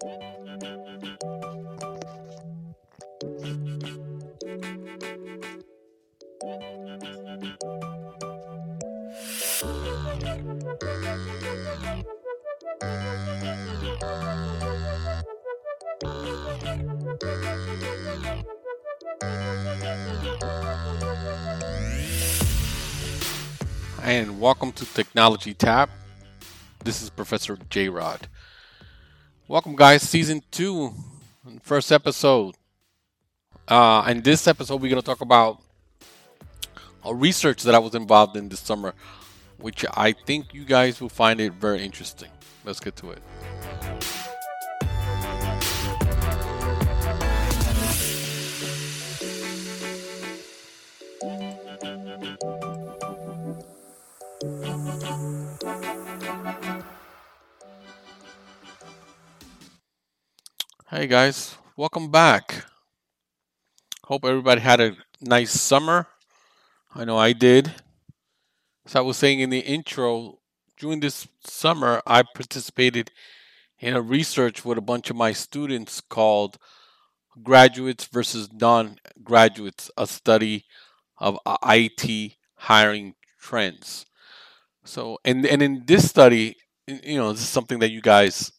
and welcome to Technology Tap. This is Professor J Rod. Welcome, guys, season two, first episode. Uh, in this episode, we're going to talk about a research that I was involved in this summer, which I think you guys will find it very interesting. Let's get to it. Hey guys, welcome back. Hope everybody had a nice summer. I know I did. As I was saying in the intro, during this summer, I participated in a research with a bunch of my students called Graduates versus Non Graduates, a study of uh, IT hiring trends. So, and, and in this study, you know, this is something that you guys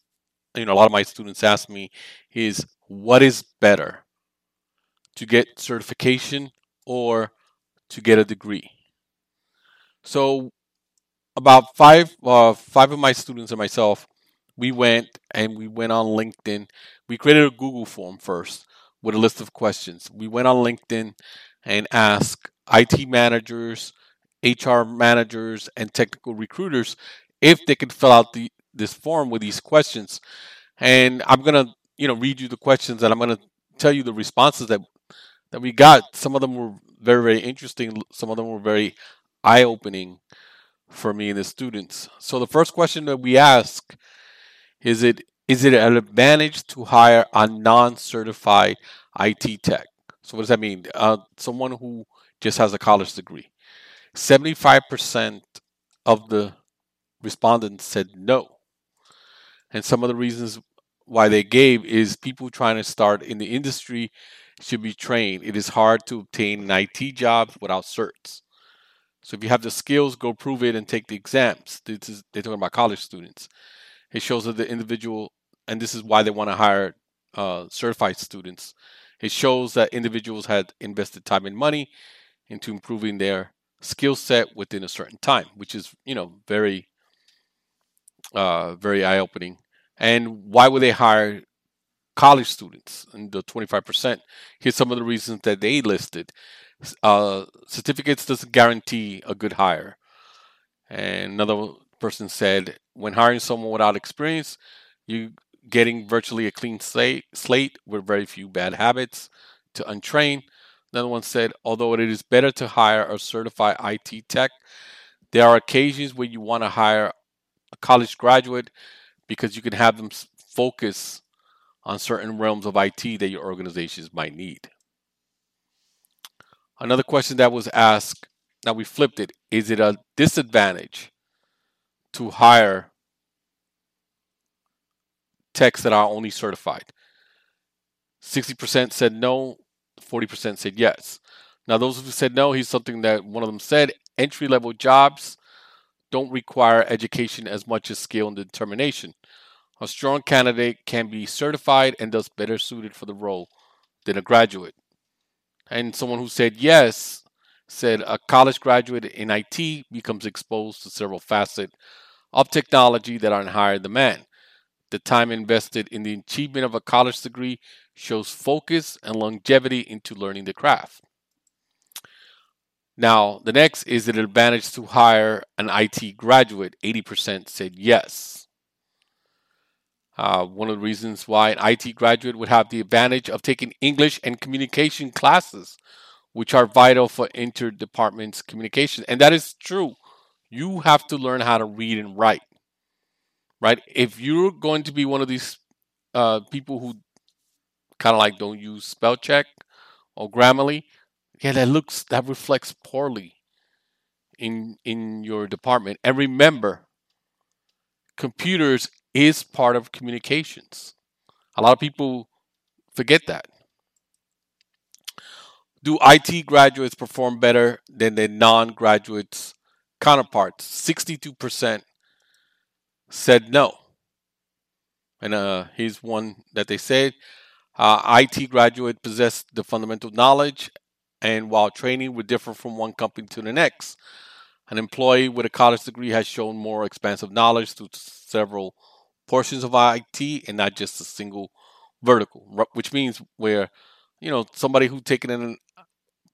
you know a lot of my students ask me is what is better to get certification or to get a degree? So about five uh, five of my students and myself we went and we went on linkedin. We created a google form first with a list of questions. We went on linkedin and asked it managers hr managers and technical recruiters if they could fill out the this form with these questions, and I'm gonna you know read you the questions and I'm gonna tell you the responses that that we got. Some of them were very very interesting. Some of them were very eye opening for me and the students. So the first question that we ask is it is it an advantage to hire a non-certified IT tech? So what does that mean? Uh, someone who just has a college degree. 75% of the respondents said no. And some of the reasons why they gave is people trying to start in the industry should be trained. It is hard to obtain an IT job without certs. So if you have the skills, go prove it and take the exams. This is they're talking about college students. It shows that the individual, and this is why they want to hire uh, certified students. It shows that individuals had invested time and money into improving their skill set within a certain time, which is you know very uh, very eye opening. And why would they hire college students? And the 25%. Here's some of the reasons that they listed. Uh, certificates doesn't guarantee a good hire. And another person said, when hiring someone without experience, you're getting virtually a clean slate, slate with very few bad habits to untrain. Another one said, although it is better to hire a certified IT tech, there are occasions where you want to hire a college graduate because you can have them focus on certain realms of IT that your organizations might need. Another question that was asked, now we flipped it, is it a disadvantage to hire techs that are only certified? 60% said no, 40% said yes. Now, those who said no, here's something that one of them said entry level jobs don't require education as much as skill and determination. A strong candidate can be certified and thus better suited for the role than a graduate. And someone who said yes said a college graduate in IT becomes exposed to several facets of technology that are in higher demand. The time invested in the achievement of a college degree shows focus and longevity into learning the craft. Now, the next is an advantage to hire an IT graduate. 80% said yes. Uh, one of the reasons why an IT graduate would have the advantage of taking English and communication classes, which are vital for interdepartments communication. And that is true. You have to learn how to read and write, right? If you're going to be one of these uh, people who kind of like don't use spell check or Grammarly, yeah, that looks that reflects poorly in in your department. And remember, computers is part of communications. A lot of people forget that. Do IT graduates perform better than their non graduates counterparts? 62% said no. And uh, here's one that they said uh, IT graduate possess the fundamental knowledge, and while training would differ from one company to the next. An employee with a college degree has shown more expansive knowledge through several portions of IT and not just a single vertical, which means where, you know, somebody who taken in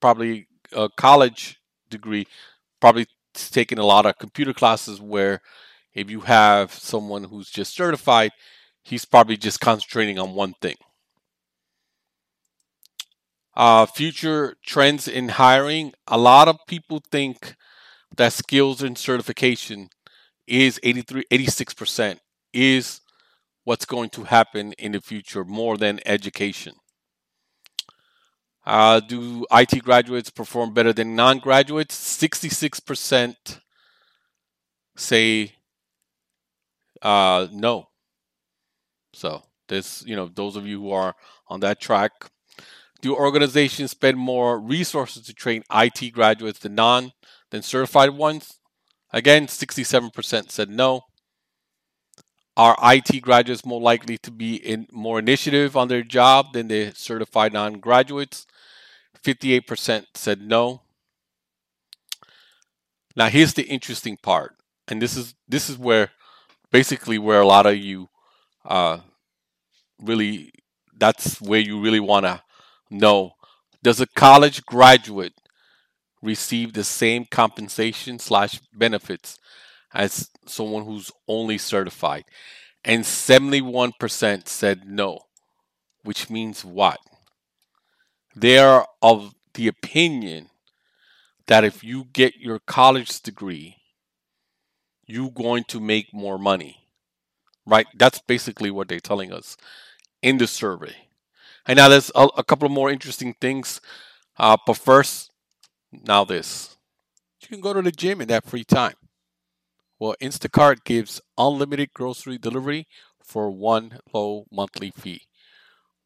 probably a college degree, probably taking a lot of computer classes where if you have someone who's just certified, he's probably just concentrating on one thing. Uh, future trends in hiring. A lot of people think that skills and certification is 83, 86% is what's going to happen in the future more than education. Uh, do IT graduates perform better than non graduates? 66% say uh, no. So, this, you know, those of you who are on that track, do organizations spend more resources to train IT graduates than non than certified ones? Again, 67% said no. Are IT graduates more likely to be in more initiative on their job than the certified non-graduates? 58% said no. Now here's the interesting part, and this is this is where basically where a lot of you uh, really that's where you really want to no. Does a college graduate receive the same compensation slash benefits as someone who's only certified? And 71% said no, which means what? They are of the opinion that if you get your college degree, you're going to make more money. Right? That's basically what they're telling us in the survey. And now there's a, a couple of more interesting things. Uh, but first, now this. You can go to the gym in that free time. Well, Instacart gives unlimited grocery delivery for one low monthly fee.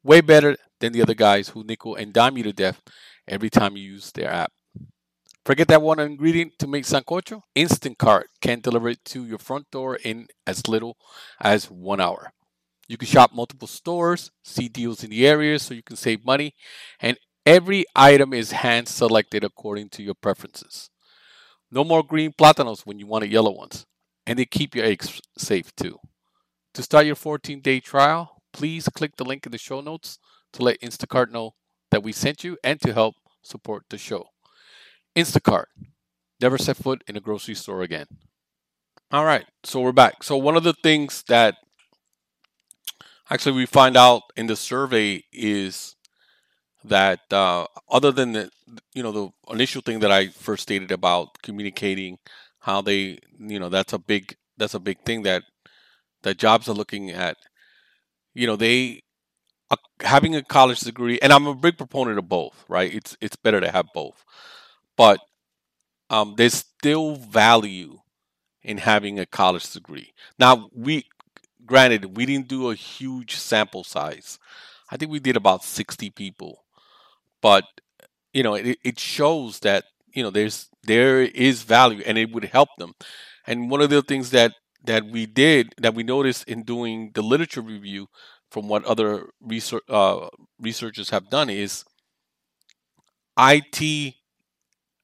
Way better than the other guys who nickel and dime you to death every time you use their app. Forget that one ingredient to make sancocho? Instacart can deliver it to your front door in as little as one hour. You can shop multiple stores, see deals in the area so you can save money, and every item is hand selected according to your preferences. No more green platanos when you want yellow ones, and they keep your eggs safe too. To start your 14 day trial, please click the link in the show notes to let Instacart know that we sent you and to help support the show. Instacart. Never set foot in a grocery store again. All right, so we're back. So, one of the things that Actually, we find out in the survey is that uh, other than the you know the initial thing that I first stated about communicating how they you know that's a big that's a big thing that that jobs are looking at. You know they uh, having a college degree and I'm a big proponent of both right? It's it's better to have both. But um, there's still value in having a college degree. Now we granted, we didn't do a huge sample size. I think we did about 60 people. But, you know, it, it shows that, you know, there's there is value and it would help them. And one of the things that that we did that we noticed in doing the literature review from what other research uh, researchers have done is IT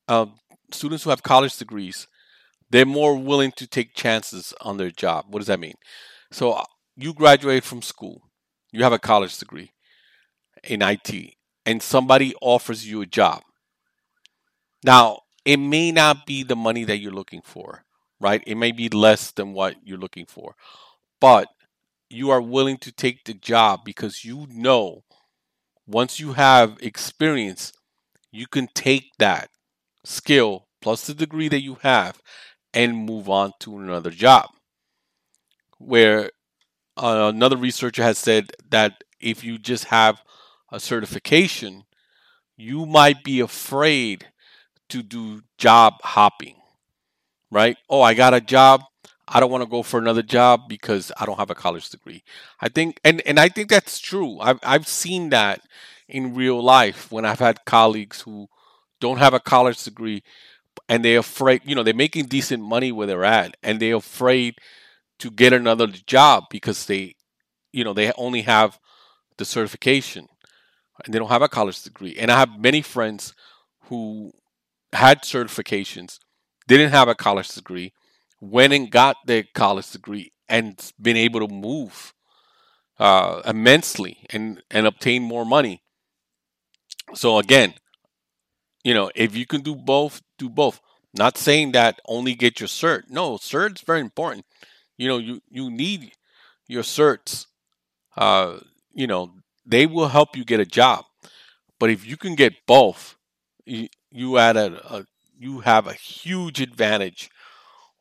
uh, students who have college degrees they're more willing to take chances on their job. What does that mean? So uh, you graduate from school, you have a college degree in IT, and somebody offers you a job. Now, it may not be the money that you're looking for, right? It may be less than what you're looking for, but you are willing to take the job because you know once you have experience, you can take that skill plus the degree that you have and move on to another job where uh, another researcher has said that if you just have a certification, you might be afraid to do job hopping, right? Oh, I got a job. I don't want to go for another job because I don't have a college degree. I think, and and I think that's true. I've I've seen that in real life when I've had colleagues who don't have a college degree and they're afraid. You know, they're making decent money where they're at, and they're afraid to get another job because they, you know, they only have the certification and they don't have a college degree. And I have many friends who had certifications, didn't have a college degree, went and got their college degree, and been able to move uh, immensely and and obtain more money. So again, you know, if you can do both, do both. Not saying that only get your cert. No, cert's very important. You know, you you need your certs. Uh, you know, they will help you get a job. But if you can get both, you, you add a, a you have a huge advantage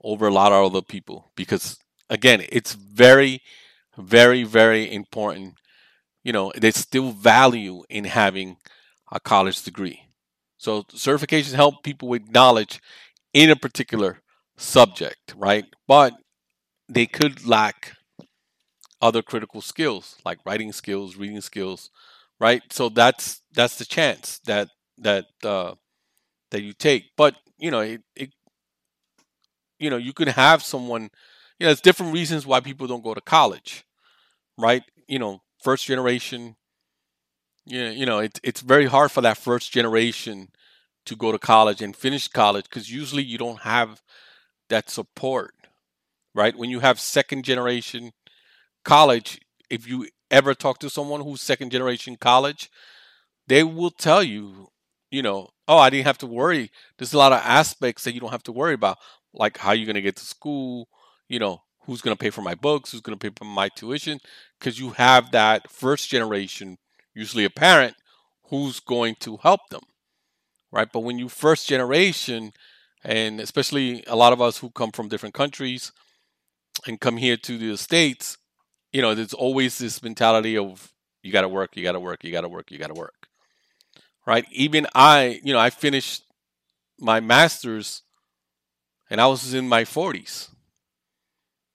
over a lot of other people because again, it's very, very, very important. You know, there's still value in having a college degree. So certifications help people with knowledge in a particular subject, right? But they could lack other critical skills like writing skills, reading skills, right? So that's that's the chance that that uh, that you take. But you know, it, it you know you can have someone. You know, there's different reasons why people don't go to college, right? You know, first generation. Yeah, you know, it's it's very hard for that first generation to go to college and finish college because usually you don't have that support, right? When you have second generation college, if you ever talk to someone who's second generation college, they will tell you, you know, oh, I didn't have to worry. There's a lot of aspects that you don't have to worry about, like how you're going to get to school, you know, who's going to pay for my books, who's going to pay for my tuition, because you have that first generation, usually a parent, who's going to help them right? But when you first generation, and especially a lot of us who come from different countries and come here to the states, you know, there's always this mentality of you got to work, you got to work, you got to work, you got to work, right? Even I, you know, I finished my master's and I was in my 40s,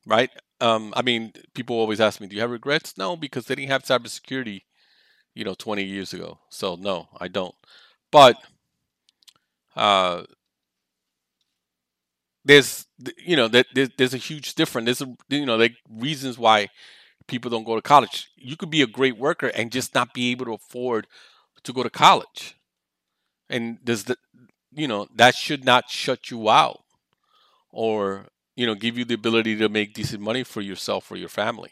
right? Um, I mean, people always ask me, "Do you have regrets?" No, because they didn't have cybersecurity, you know, 20 years ago. So no, I don't. But uh, there's you know that there's, there's a huge difference. There's a, you know like reasons why people don't go to college. You could be a great worker and just not be able to afford to go to college, and does the you know that should not shut you out or you know give you the ability to make decent money for yourself or your family.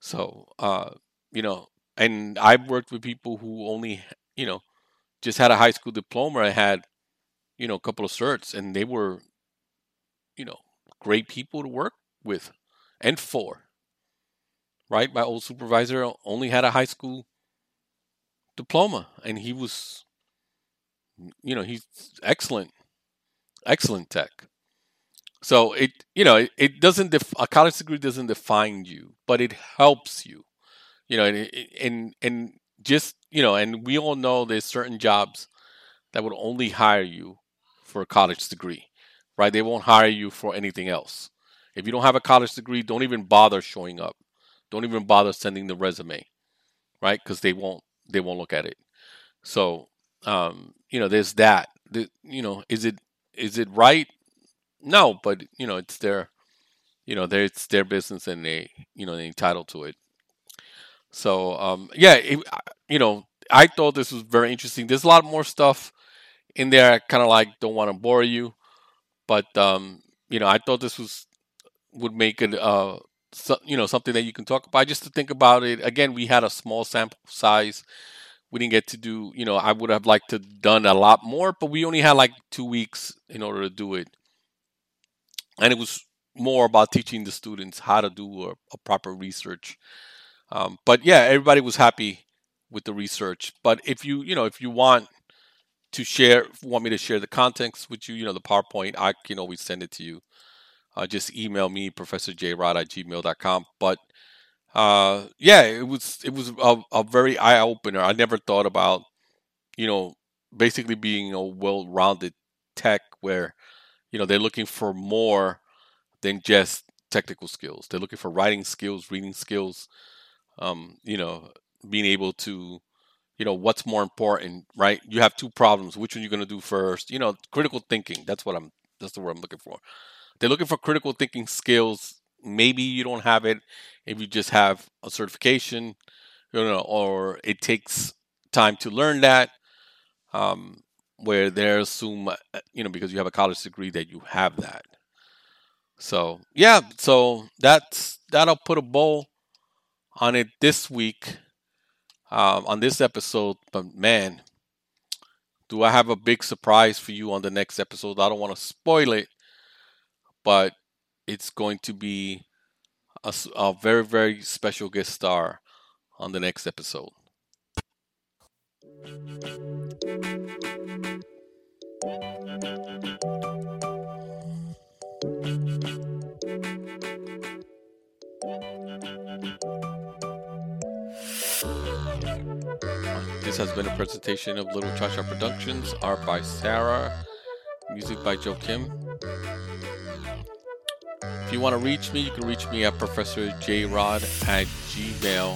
So uh, you know, and I've worked with people who only you know just had a high school diploma and had you know, a couple of certs, and they were, you know, great people to work with and for. Right? My old supervisor only had a high school diploma, and he was, you know, he's excellent, excellent tech. So it, you know, it, it doesn't def- a college degree doesn't define you, but it helps you, you know, and and and just you know, and we all know there's certain jobs that would only hire you for a college degree, right? They won't hire you for anything else. If you don't have a college degree, don't even bother showing up. Don't even bother sending the resume, right? Because they won't they won't look at it. So um, you know, there's that. The, you know, is it is it right? No, but you know, it's their you know, it's their business and they you know they're entitled to it. So um, yeah, it, you know, I thought this was very interesting. There's a lot more stuff in there. I kind of like don't want to bore you, but um, you know, I thought this was would make it uh, so, you know, something that you can talk about. Just to think about it again, we had a small sample size. We didn't get to do, you know, I would have liked to done a lot more, but we only had like two weeks in order to do it, and it was more about teaching the students how to do a, a proper research. Um, but yeah, everybody was happy with the research. But if you, you know, if you want to share, want me to share the context with you, you know, the PowerPoint, I can always send it to you. Uh, just email me, professorjrod at gmail.com. But uh, yeah, it was it was a, a very eye opener. I never thought about, you know, basically being a well rounded tech where, you know, they're looking for more than just technical skills. They're looking for writing skills, reading skills, um, you know, being able to, you know, what's more important, right? You have two problems. Which one you're going to do first? You know, critical thinking. That's what I'm. That's the word I'm looking for. They're looking for critical thinking skills. Maybe you don't have it if you just have a certification, you know, or it takes time to learn that. Um, where they assume, uh, you know, because you have a college degree that you have that. So yeah, so that's that'll put a bow on it this week um, on this episode. But man, do I have a big surprise for you on the next episode? I don't want to spoil it, but it's going to be a, a very very special guest star on the next episode. This has been a presentation of Little Cha Cha Productions, art by Sarah, music by Joe Kim. If you want to reach me, you can reach me at Professor J Rod at gmail.com.